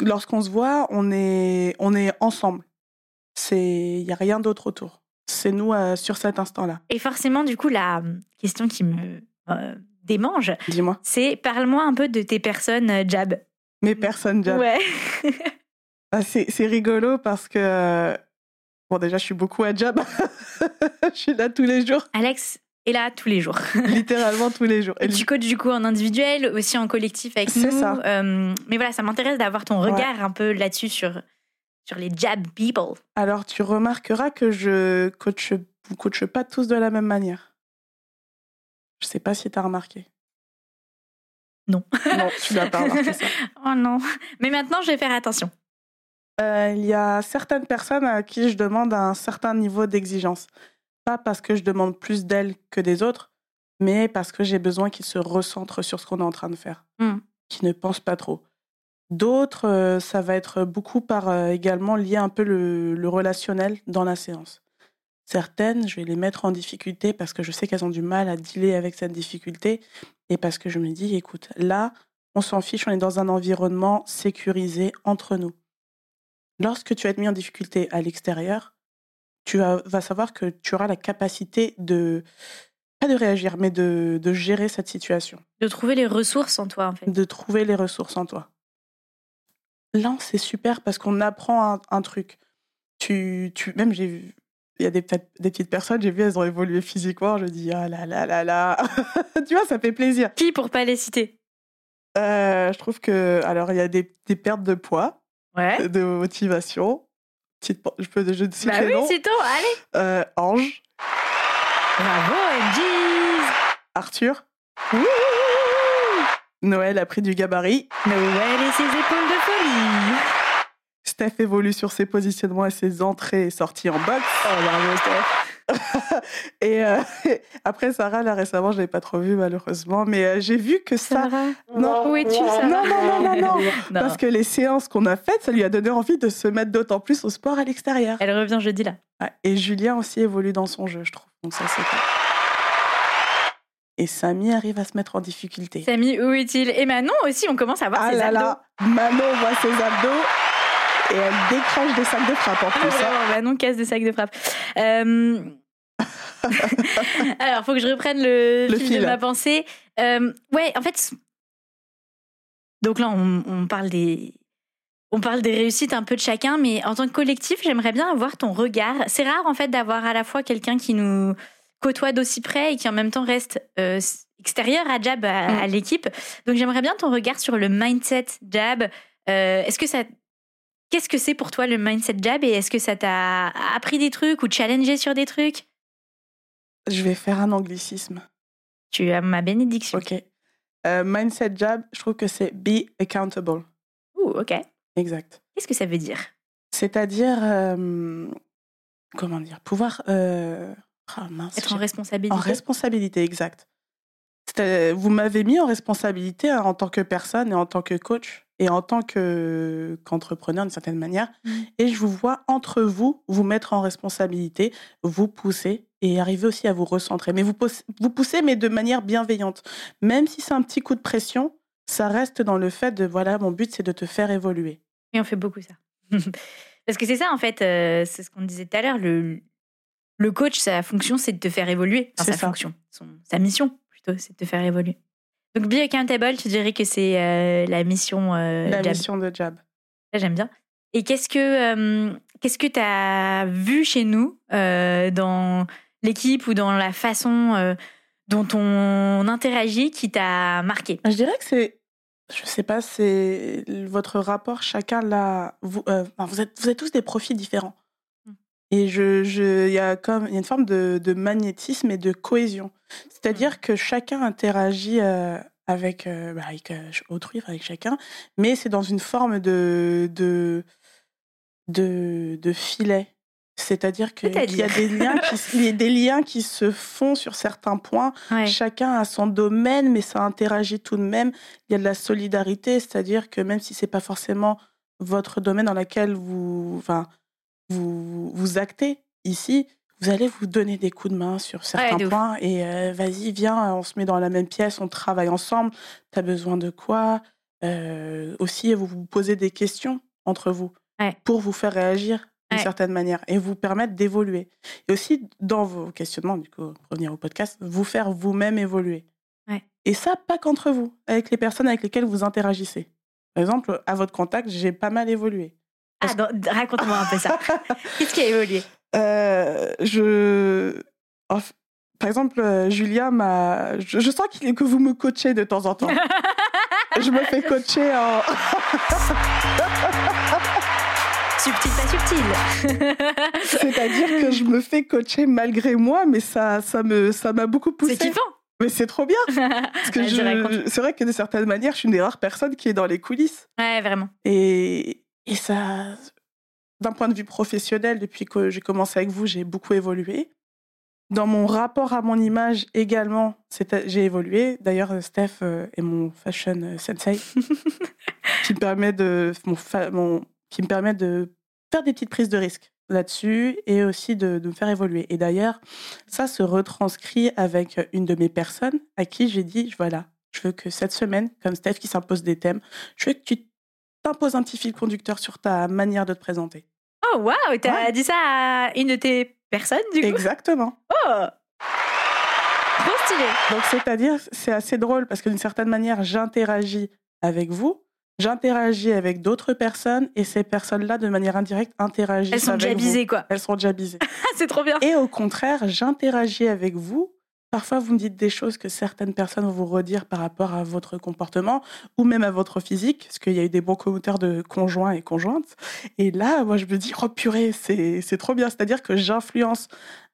Lorsqu'on se voit, on est, on est ensemble. Il n'y a rien d'autre autour. C'est nous euh, sur cet instant-là. Et forcément, du coup, la question qui me démange. Dis-moi. C'est parle-moi un peu de tes personnes euh, jab. Mes personnes jab. Ouais. Ah, c'est rigolo parce que. Euh, bon, déjà, je suis beaucoup à jab. je suis là tous les jours. Alex est là tous les jours. Littéralement tous les jours. Et tu coaches du coup en individuel, aussi en collectif avec nous. C'est ça. Euh, mais voilà, ça m'intéresse d'avoir ton regard un peu là-dessus sur, sur les jab people. Alors, tu remarqueras que je coach, vous coach pas tous de la même manière. Je sais pas si tu as remarqué. Non. Non, tu l'as pas remarqué ça. oh non. Mais maintenant, je vais faire attention. Euh, il y a certaines personnes à qui je demande un certain niveau d'exigence. Pas parce que je demande plus d'elles que des autres, mais parce que j'ai besoin qu'ils se recentrent sur ce qu'on est en train de faire, mmh. qu'ils ne pensent pas trop. D'autres, euh, ça va être beaucoup par euh, également lié un peu le relationnel dans la séance. Certaines, je vais les mettre en difficulté parce que je sais qu'elles ont du mal à dealer avec cette difficulté et parce que je me dis, écoute, là, on s'en fiche, on est dans un environnement sécurisé entre nous. Lorsque tu vas être mis en difficulté à l'extérieur, tu vas, savoir que tu auras la capacité de, pas de réagir, mais de, gérer cette situation. De trouver les ressources en toi, en fait. De trouver les ressources en toi. Là, c'est super parce qu'on apprend un, truc. Tu, tu, même j'ai vu, il y a des, des petites personnes, j'ai vu, elles ont évolué physiquement. Je dis, ah là là là là. tu vois, ça fait plaisir. Qui pour pas les citer? Euh, Je trouve que, alors, il y a des, des pertes de poids, ouais. de motivation. Petite, je peux je citer Bah oui, c'est tout, allez. Euh, Ange. Bravo, MGs. Arthur. Noël a pris du gabarit. Noël et ses épaules de folie. Steph évolue sur ses positionnements et ses entrées et sorties en boxe. Oh, bravo, Steph. et euh, après, Sarah, là, récemment, je ne l'ai pas trop vue, malheureusement, mais euh, j'ai vu que ça. Sarah Non, où es-tu, Sarah non, non, non, non, non, Parce que les séances qu'on a faites, ça lui a donné envie de se mettre d'autant plus au sport à l'extérieur. Elle revient jeudi, là. Et Julien aussi évolue dans son jeu, je trouve. Donc, ça, c'est et Samy arrive à se mettre en difficulté. Samy, où est-il? Et Manon aussi, on commence à voir ah ses là abdos. Là, Manon voit ses abdos. Et elle décroche des sacs de frappe en plus. Ah, vraiment, non casse des sacs de frappe. Euh... Alors, faut que je reprenne le, fil, de ma pensée. Euh, ouais, en fait, donc là, on, on, parle des, on parle des réussites un peu de chacun, mais en tant que collectif, j'aimerais bien avoir ton regard. C'est rare en fait d'avoir à la fois quelqu'un qui nous côtoie d'aussi près et qui en même temps reste euh, extérieur à Jab, à, mm. l'équipe. Donc j'aimerais bien ton regard sur le mindset Jab. Euh, est-ce que ça Qu'est-ce que c'est pour toi le mindset jab et est-ce que ça t'a appris des trucs ou challengé sur des trucs? Je vais faire un anglicisme. Tu as ma bénédiction. Ok. Euh, mindset jab, je trouve que c'est be accountable. Ouh, ok. Exact. Qu'est-ce que ça veut dire? C'est-à-dire, euh, comment dire, pouvoir euh, ah, être en responsabilité. En responsabilité, exact. Vous m'avez mis en responsabilité hein, en tant que personne et en tant que coach et en tant qu'entrepreneur d'une certaine manière. Mmh. Et je vous vois entre vous vous mettre en responsabilité, vous pousser et arriver aussi à vous recentrer. Mais vous, vous poussez, mais de manière bienveillante. Même si c'est un petit coup de pression, ça reste dans le fait de voilà, mon but c'est de te faire évoluer. Et on fait beaucoup ça. Parce que c'est ça, en fait, euh, c'est ce qu'on disait tout à l'heure. Le, le coach, sa fonction, c'est de te faire évoluer. sa fonction, sa mission, plutôt, c'est de te faire évoluer. Donc, Be Accountable, tu dirais que c'est euh, la mission euh, La mission de Jab. j'aime bien. Et qu'est-ce que qu'est-ce que tu as vu chez nous dans l'équipe ou dans la façon dont on interagit qui t'a marqué? Je dirais que c'est je sais pas, c'est votre rapport, chacun là. Vous, euh, vous, êtes, vous êtes tous des profils différents. Et je, je, y a comme, il y a une forme de, de magnétisme et de cohésion. C'est-à-dire mmh. que chacun interagit euh, avec, euh, bah, avec autrui, avec chacun, mais c'est dans une forme de, de, de, de filet. C'est-à-dire qu'il y a des liens, qui, y a des liens qui se font sur certains points. Chacun a son domaine, mais ça interagit tout de même. Il y a de la solidarité, c'est-à-dire que même si c'est pas forcément votre domaine dans lequel vous, enfin, vous, vous actez ici, vous allez vous donner des coups de main sur certains points et euh, vas-y, viens, on se met dans la même pièce, on travaille ensemble. Tu as besoin de quoi? Euh, Aussi, vous vous posez des questions entre vous pour vous faire réagir d'une certaine manière et vous permettre d'évoluer. Et aussi, dans vos questionnements, du coup, revenir au podcast, vous faire vous-même évoluer. Et ça, pas qu'entre vous, avec les personnes avec lesquelles vous interagissez. Par exemple, à votre contact, j'ai pas mal évolué. Ah, raconte-moi un peu ça. Qu'est-ce qui a évolué? Euh, Je. Par exemple, euh, Julia m'a. Je, je sens que vous me coachez de temps en temps. je me fais coacher en. subtil, pas subtil. C'est-à-dire que je me fais coacher malgré moi, mais ça, ça me, ça m'a beaucoup poussé. C'est kiffant. Mais c'est trop bien. Parce que c'est vrai que de certaines manières, je suis une des rares personnes qui est dans les coulisses. Ouais, vraiment. Et, et ça, d'un point de vue professionnel, depuis que j'ai commencé avec vous, j'ai beaucoup évolué. Dans mon rapport à mon image également, j'ai évolué. D'ailleurs, Steph euh, est mon fashion sensei, qui me permet de mon, mon qui me permet de faire des petites prises de risque là-dessus et aussi de, me faire évoluer. Et d'ailleurs, ça se retranscrit avec une de mes personnes à qui j'ai dit, voilà, je veux que cette semaine, comme Steph qui s'impose des thèmes, je veux que tu t'imposes un petit fil conducteur sur ta manière de te présenter. Oh, waouh, t'as dit ça à une de tes personnes, du coup? Exactement. Oh Trop stylé Donc, c'est-à-dire, c'est assez drôle parce que d'une certaine manière, j'interagis avec vous, j'interagis avec d'autres personnes et ces personnes-là, de manière indirecte, interagissent Elles sont déjà quoi. Elles sont déjà bisées. c'est trop bien. Et au contraire, j'interagis avec vous. Parfois, vous me dites des choses que certaines personnes vont vous redire par rapport à votre comportement ou même à votre physique, parce qu'il y a eu des bons commentaires de conjoints et conjointes. Et là, moi, je me dis, oh purée, c'est trop bien. C'est-à-dire que j'influence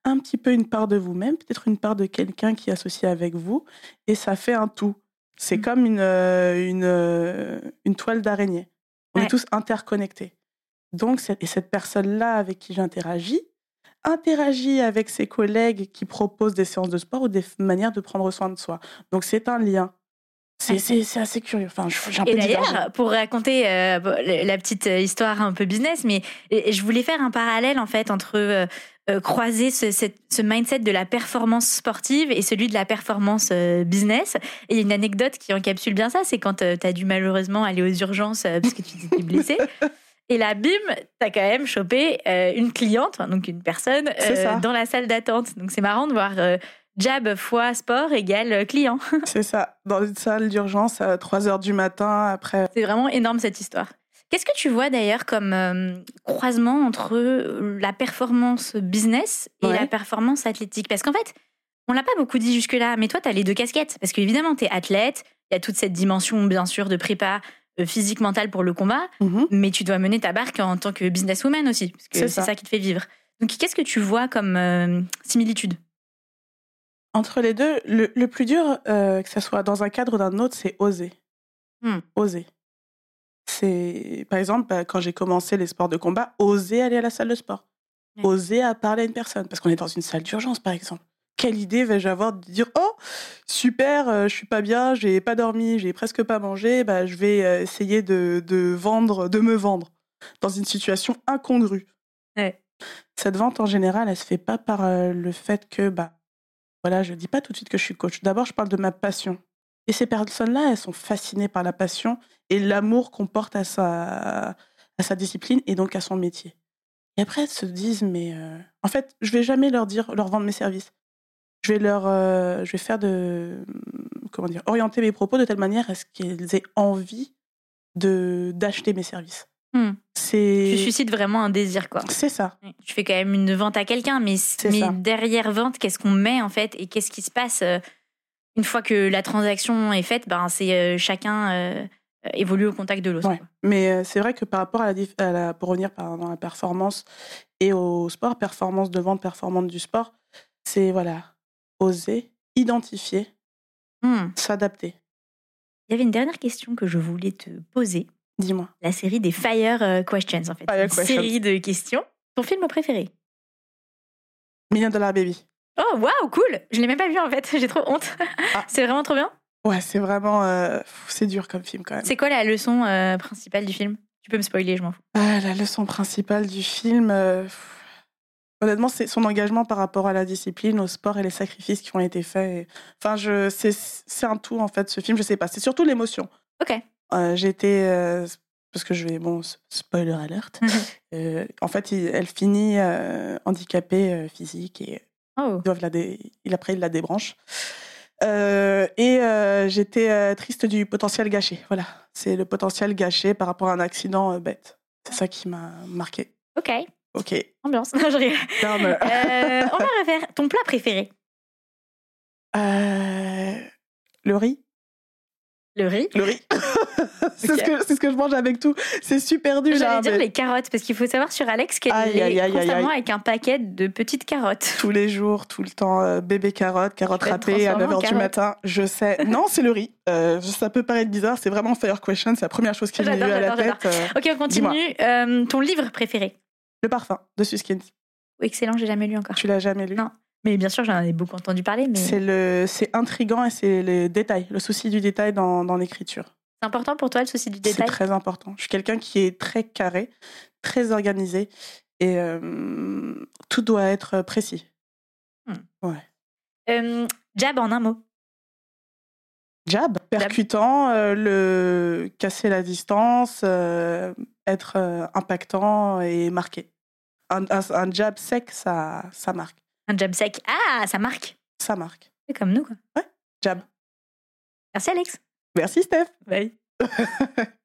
un petit peu une part de vous-même, peut-être une part de quelqu'un qui est associé avec vous, et ça fait un tout. C'est mmh. comme une, euh, une, euh, une toile d'araignée. On est tous interconnectés. Donc, et cette personne-là avec qui j'interagis, interagit avec ses collègues qui proposent des séances de sport ou des manières de prendre soin de soi. Donc, c'est un lien. C'est assez curieux. Enfin, et d'ailleurs, pour raconter euh, la petite histoire un peu business, mais je voulais faire un parallèle en fait entre euh, croiser ce, ce, mindset de la performance sportive et celui de la performance euh, business. Et il y a une anecdote qui encapsule bien ça, c'est quand euh, tu as dû malheureusement aller aux urgences parce que tu t'étais blessé. Et là, bim, t'as quand même chopé euh, une cliente, donc une personne, euh, dans la salle d'attente. Donc c'est marrant de voir euh, jab fois sport égale client. c'est ça, dans une salle d'urgence à 3 heures du matin après. C'est vraiment énorme cette histoire. Qu'est-ce que tu vois d'ailleurs comme croisement entre la performance business et la performance athlétique? Parce qu'en fait, on l'a pas beaucoup dit jusque-là, mais toi, tu as les deux casquettes. Parce qu'évidemment, tu es athlète, il y a toute cette dimension, bien sûr, de prépa physique, mentale pour le combat, mhm. mais tu dois mener ta barque en tant que businesswoman aussi, parce que c'est ça. qui te fait vivre. Donc, qu'est-ce que tu vois comme euh, similitude? Entre les deux, le, plus dur, euh, que ce soit dans un cadre ou dans un autre, c'est oser. Hmm. Oser. C'est, par exemple, bah, quand j'ai commencé les sports de combat, oser aller à la salle de sport. Oser à parler à une personne, parce qu'on est dans une salle d'urgence, par exemple quelle idée vais-je avoir de dire oh super euh, je suis pas bien j'ai pas dormi j'ai presque pas mangé bah je vais euh, essayer de, de, vendre de me vendre dans une situation incongrue. Cette vente en général elle se fait pas par euh, le fait que bah voilà je dis pas tout de suite que je suis coach. D'abord je parle de ma passion. Et ces personnes là elles sont fascinées par la passion et l'amour qu'on porte à sa à sa discipline et donc à son métier. Et après elles se disent mais en fait je vais jamais leur dire leur vendre mes services je vais leur, euh, je vais faire de, comment dire, orienter mes propos de telle manière à ce qu'ils aient envie de d'acheter mes services. Hmm. C'est. Tu suscites vraiment un désir, quoi. C'est ça. Tu fais quand même une vente à quelqu'un, mais, mais derrière vente, qu'est-ce qu'on met en fait et qu'est-ce qui se passe euh, une fois que la transaction est faite Ben, c'est euh, chacun évolue au contact de l'autre. Mais c'est vrai que par rapport à la, pour revenir par, dans la performance et au sport, performance de vente, performance du sport, c'est voilà oser, identifier, hmm. s'adapter. Il y avait une dernière question que je voulais te poser. Dis-moi. La série des Fire euh, Questions, en fait. Fire une série de questions. Ton film préféré? Million Dollar Baby. Oh, waouh, cool Je l'ai même pas vu, en fait. J'ai trop honte. Ah. c'est vraiment trop bien? Ouais, c'est vraiment... Euh, c'est dur comme film, quand même. C'est quoi la leçon euh, principale du film? Tu peux me spoiler, je m'en fous. Ah, la leçon principale du film... Honnêtement, c'est son engagement par rapport à la discipline, au sport et les sacrifices qui ont été faits. Enfin, je, c'est, un tout en fait. Ce film, je sais pas. C'est surtout l'émotion. Ok. Euh, été euh, parce que je vais bon spoiler alert. Mhm. euh, en fait, il, elle finit euh, handicapée physique et oh. doivent la il après il la débranche. et j'étais triste du potentiel gâché. Voilà, c'est le potentiel gâché par rapport à un accident bête. C'est ça qui m'a marqué. Ok. Ok. Ambiance. Non, je euh, on va refaire. Ton plat préféré euh, Le riz. Le riz Le riz. c'est ce, que, ce que je mange avec tout. C'est super dur. J'allais dire les carottes, parce qu'il faut savoir sur Alex qu'elle est constamment avec un paquet de petites carottes. Tous les jours, tout le temps, euh, bébé carotte, carotte râpée à 9h du matin. Je sais. Non, c'est le riz. Euh, ça peut paraître bizarre, c'est vraiment Fire Question, c'est la première chose qui m'est venue à la tête. Ok, on continue. ton livre préféré le parfum de Suskins. Excellent, j'ai jamais lu encore. Tu l'as jamais lu? Non. Mais bien sûr, j'en ai beaucoup entendu parler. Mais... C'est le, c'est intrigant et c'est les détails, le souci du détail dans, dans l'écriture. C'est important pour toi le souci du détail? C'est très important. Je suis quelqu'un qui est très carré, très organisé et euh, tout doit être précis. Hmm. Ouais. Euh, jab en un mot. Jab, percutant, euh, le casser la distance, être impactant et marqué un, jab sec, ça, ça marque. Un jab sec, ah, ça marque. Ça marque. C'est comme nous, quoi. Ouais, jab. Merci, Alex. Merci, Steph. Bye.